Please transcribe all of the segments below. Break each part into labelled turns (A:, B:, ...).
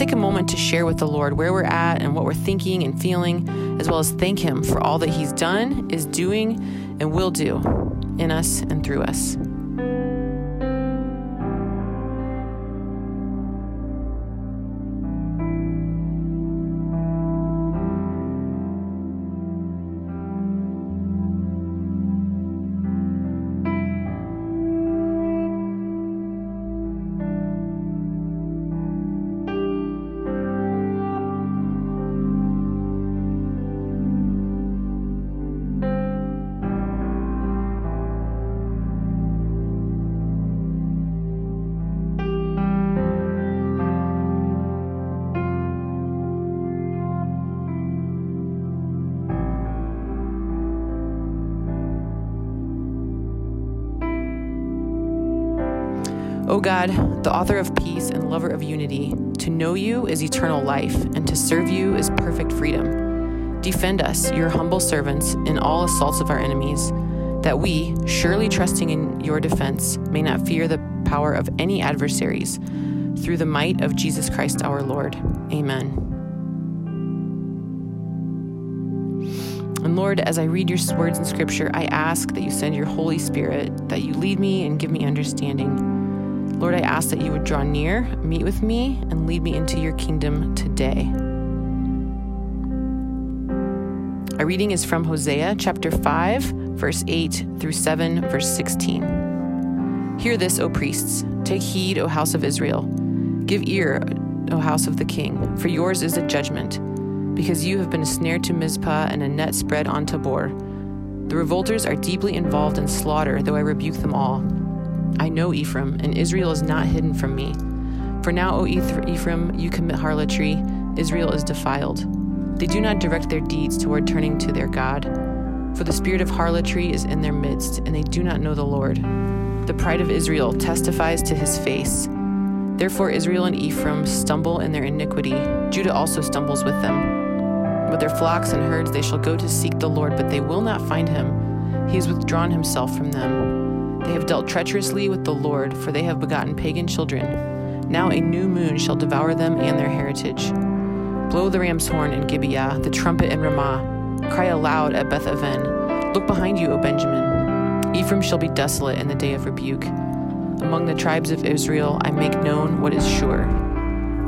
A: Take a moment to share with the Lord where we're at and what we're thinking and feeling, as well as thank Him for all that He's done, is doing, and will do in us and through us. O God, the author of peace and lover of unity, to know you is eternal life, and to serve you is perfect freedom. Defend us, your humble servants, in all assaults of our enemies, that we, surely trusting in your defense, may not fear the power of any adversaries, through the might of Jesus Christ our Lord. Amen. And Lord, as I read your words in Scripture, I ask that you send your Holy Spirit, that you lead me and give me understanding. Lord, I ask that you would draw near, meet with me, and lead me into your kingdom today. Our reading is from Hosea chapter 5, verse 8 through 7, verse 16. Hear this, O priests. Take heed, O house of Israel. Give ear, O house of the king, for yours is the judgment, because you have been a snare to Mizpah and a net spread on Tabor. The revolters are deeply involved in slaughter, though I rebuke them all. I know Ephraim, and Israel is not hidden from me. For now, O Ephraim, you commit harlotry, Israel is defiled. They do not direct their deeds toward turning to their God. For the spirit of harlotry is in their midst, and they do not know the Lord. The pride of Israel testifies to his face. Therefore, Israel and Ephraim stumble in their iniquity. Judah also stumbles with them. With their flocks and herds, they shall go to seek the Lord, but they will not find him. He has withdrawn himself from them. They have dealt treacherously with the Lord, for they have begotten pagan children. Now a new moon shall devour them and their heritage. Blow the ram's horn in Gibeah, the trumpet in Ramah. Cry aloud at Beth Aven. Look behind you, O Benjamin. Ephraim shall be desolate in the day of rebuke. Among the tribes of Israel, I make known what is sure.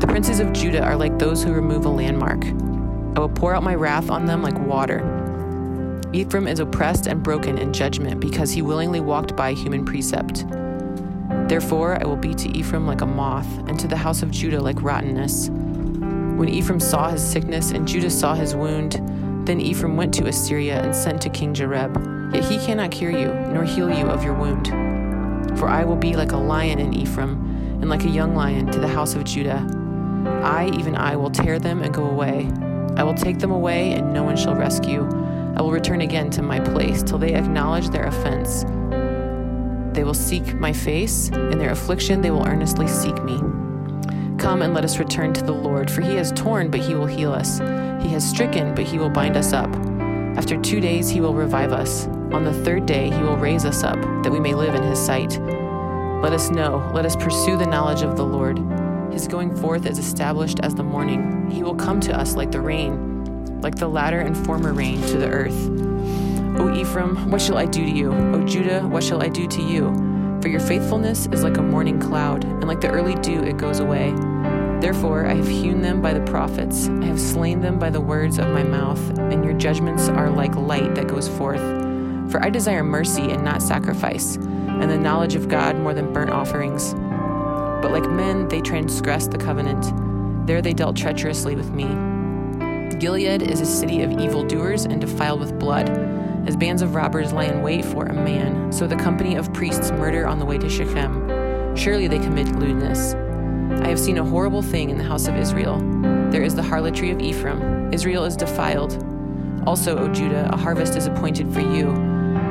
A: The princes of Judah are like those who remove a landmark. I will pour out my wrath on them like water. Ephraim is oppressed and broken in judgment because he willingly walked by human precept. Therefore, I will be to Ephraim like a moth, and to the house of Judah like rottenness. When Ephraim saw his sickness and Judah saw his wound, then Ephraim went to Assyria and sent to King Jareb. Yet he cannot cure you, nor heal you of your wound. For I will be like a lion in Ephraim, and like a young lion to the house of Judah. I, even I, will tear them and go away. I will take them away, and no one shall rescue. I will return again to my place till they acknowledge their offense. They will seek my face. In their affliction, they will earnestly seek me. Come and let us return to the Lord, for he has torn, but he will heal us. He has stricken, but he will bind us up. After two days, he will revive us. On the third day, he will raise us up, that we may live in his sight. Let us know, let us pursue the knowledge of the Lord. His going forth is established as the morning. He will come to us like the rain like the latter and former rain to the earth. O Ephraim, what shall I do to you? O Judah, what shall I do to you? For your faithfulness is like a morning cloud, and like the early dew it goes away. Therefore I have hewn them by the prophets, I have slain them by the words of my mouth, and your judgments are like light that goes forth. For I desire mercy and not sacrifice, and the knowledge of God more than burnt offerings. But like men, they transgressed the covenant. There they dealt treacherously with me. Gilead is a city of evildoers and defiled with blood. As bands of robbers lie in wait for a man, so the company of priests murder on the way to Shechem. Surely they commit lewdness. I have seen a horrible thing in the house of Israel. There is the harlotry of Ephraim. Israel is defiled. Also, O Judah, a harvest is appointed for you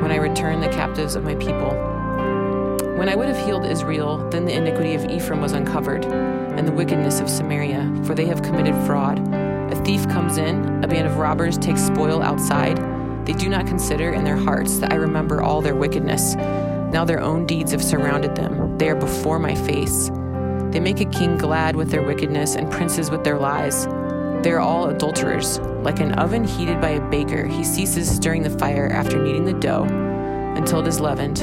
A: when I return the captives of my people. When I would have healed Israel, then the iniquity of Ephraim was uncovered, and the wickedness of Samaria, for they have committed fraud. Thief comes in, a band of robbers takes spoil outside. They do not consider in their hearts that I remember all their wickedness. Now their own deeds have surrounded them. They are before my face. They make a king glad with their wickedness and princes with their lies. They are all adulterers. Like an oven heated by a baker, he ceases stirring the fire after kneading the dough until it is leavened.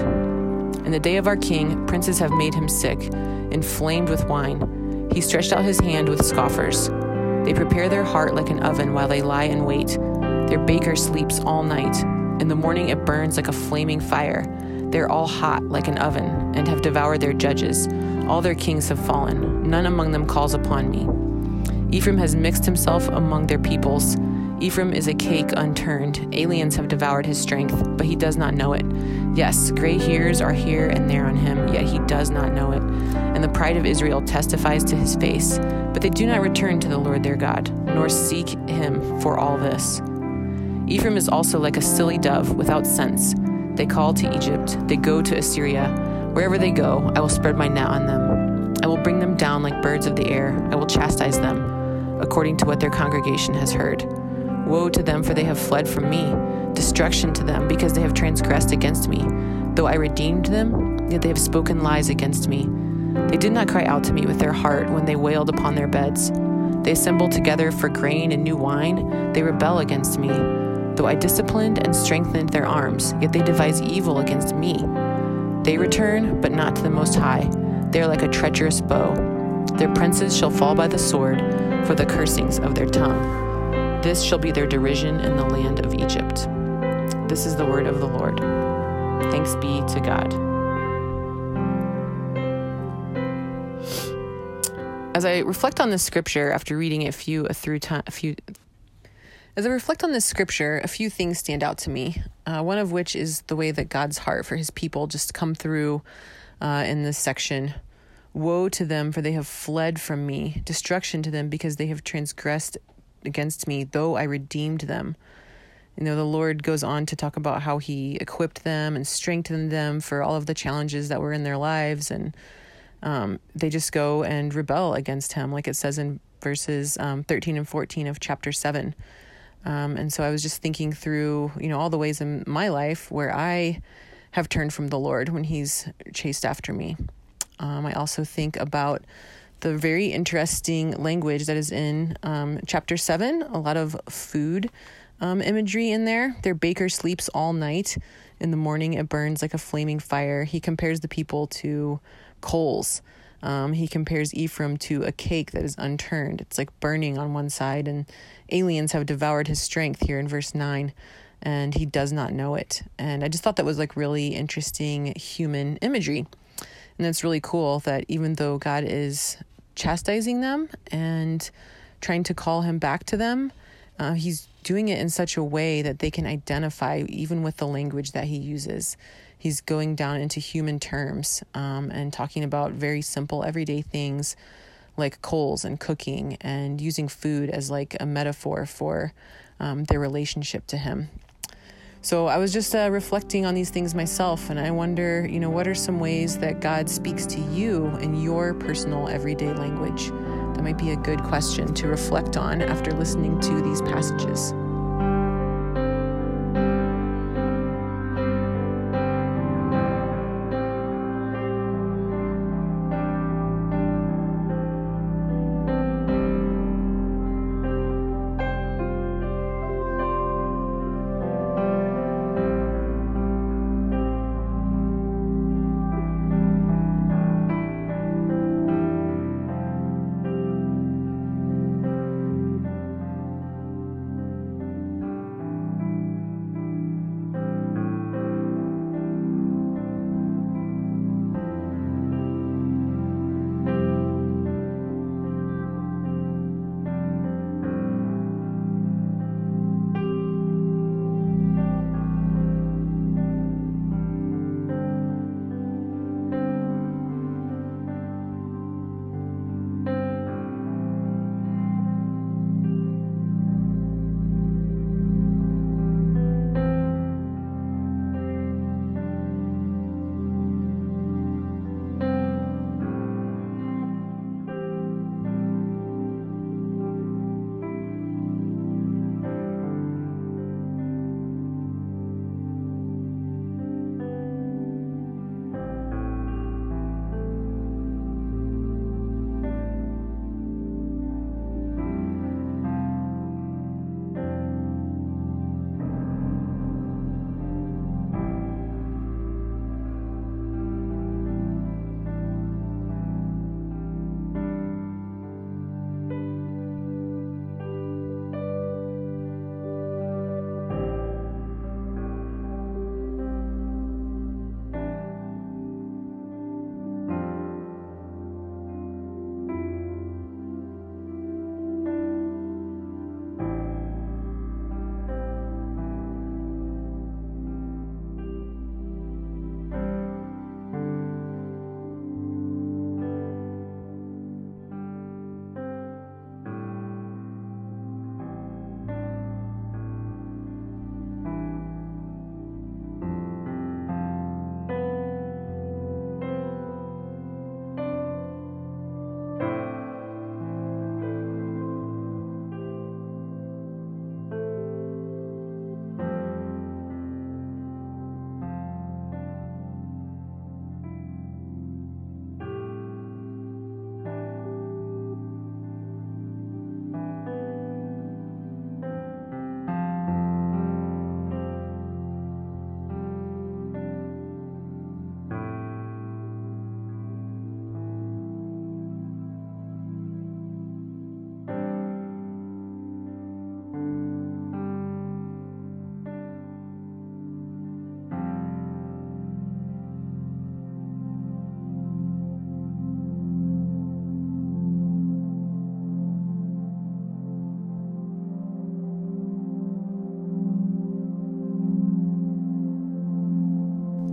A: In the day of our king, princes have made him sick, inflamed with wine. He stretched out his hand with scoffers. They prepare their heart like an oven while they lie in wait. Their baker sleeps all night. In the morning it burns like a flaming fire. They're all hot like an oven and have devoured their judges. All their kings have fallen. None among them calls upon me. Ephraim has mixed himself among their peoples. Ephraim is a cake unturned. Aliens have devoured his strength, but he does not know it. Yes, gray hairs are here and there on him, yet he does not know it. And the pride of Israel testifies to his face. But they do not return to the Lord their God, nor seek him for all this. Ephraim is also like a silly dove without sense. They call to Egypt, they go to Assyria. Wherever they go, I will spread my net on them. I will bring them down like birds of the air. I will chastise them, according to what their congregation has heard. Woe to them, for they have fled from me. Destruction to them, because they have transgressed against me. Though I redeemed them, yet they have spoken lies against me. They did not cry out to me with their heart when they wailed upon their beds. They assemble together for grain and new wine. They rebel against me. Though I disciplined and strengthened their arms, yet they devise evil against me. They return, but not to the Most High. They are like a treacherous bow. Their princes shall fall by the sword for the cursings of their tongue. This shall be their derision in the land of Egypt. This is the word of the Lord. Thanks be to God. As I reflect on this scripture after reading it a few a through time, a few as I reflect on this scripture, a few things stand out to me. Uh, one of which is the way that God's heart for his people just come through uh, in this section. Woe to them, for they have fled from me. Destruction to them, because they have transgressed against me, though I redeemed them. You know, the Lord goes on to talk about how he equipped them and strengthened them for all of the challenges that were in their lives. And um, they just go and rebel against him, like it says in verses um, 13 and 14 of chapter 7. Um, and so I was just thinking through, you know, all the ways in my life where I have turned from the Lord when He's chased after me. Um, I also think about the very interesting language that is in um, chapter seven, a lot of food um, imagery in there. Their baker sleeps all night. In the morning, it burns like a flaming fire. He compares the people to coals. Um, he compares Ephraim to a cake that is unturned. It's like burning on one side, and aliens have devoured his strength here in verse 9, and he does not know it. And I just thought that was like really interesting human imagery. And it's really cool that even though God is chastising them and trying to call him back to them, uh, he's doing it in such a way that they can identify even with the language that he uses he's going down into human terms um, and talking about very simple everyday things like coals and cooking and using food as like a metaphor for um, their relationship to him. So i was just uh, reflecting on these things myself and i wonder you know what are some ways that god speaks to you in your personal everyday language might be a good question to reflect on after listening to these passages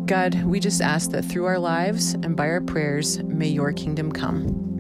A: God, we just ask that through our lives and by our prayers, may your kingdom come.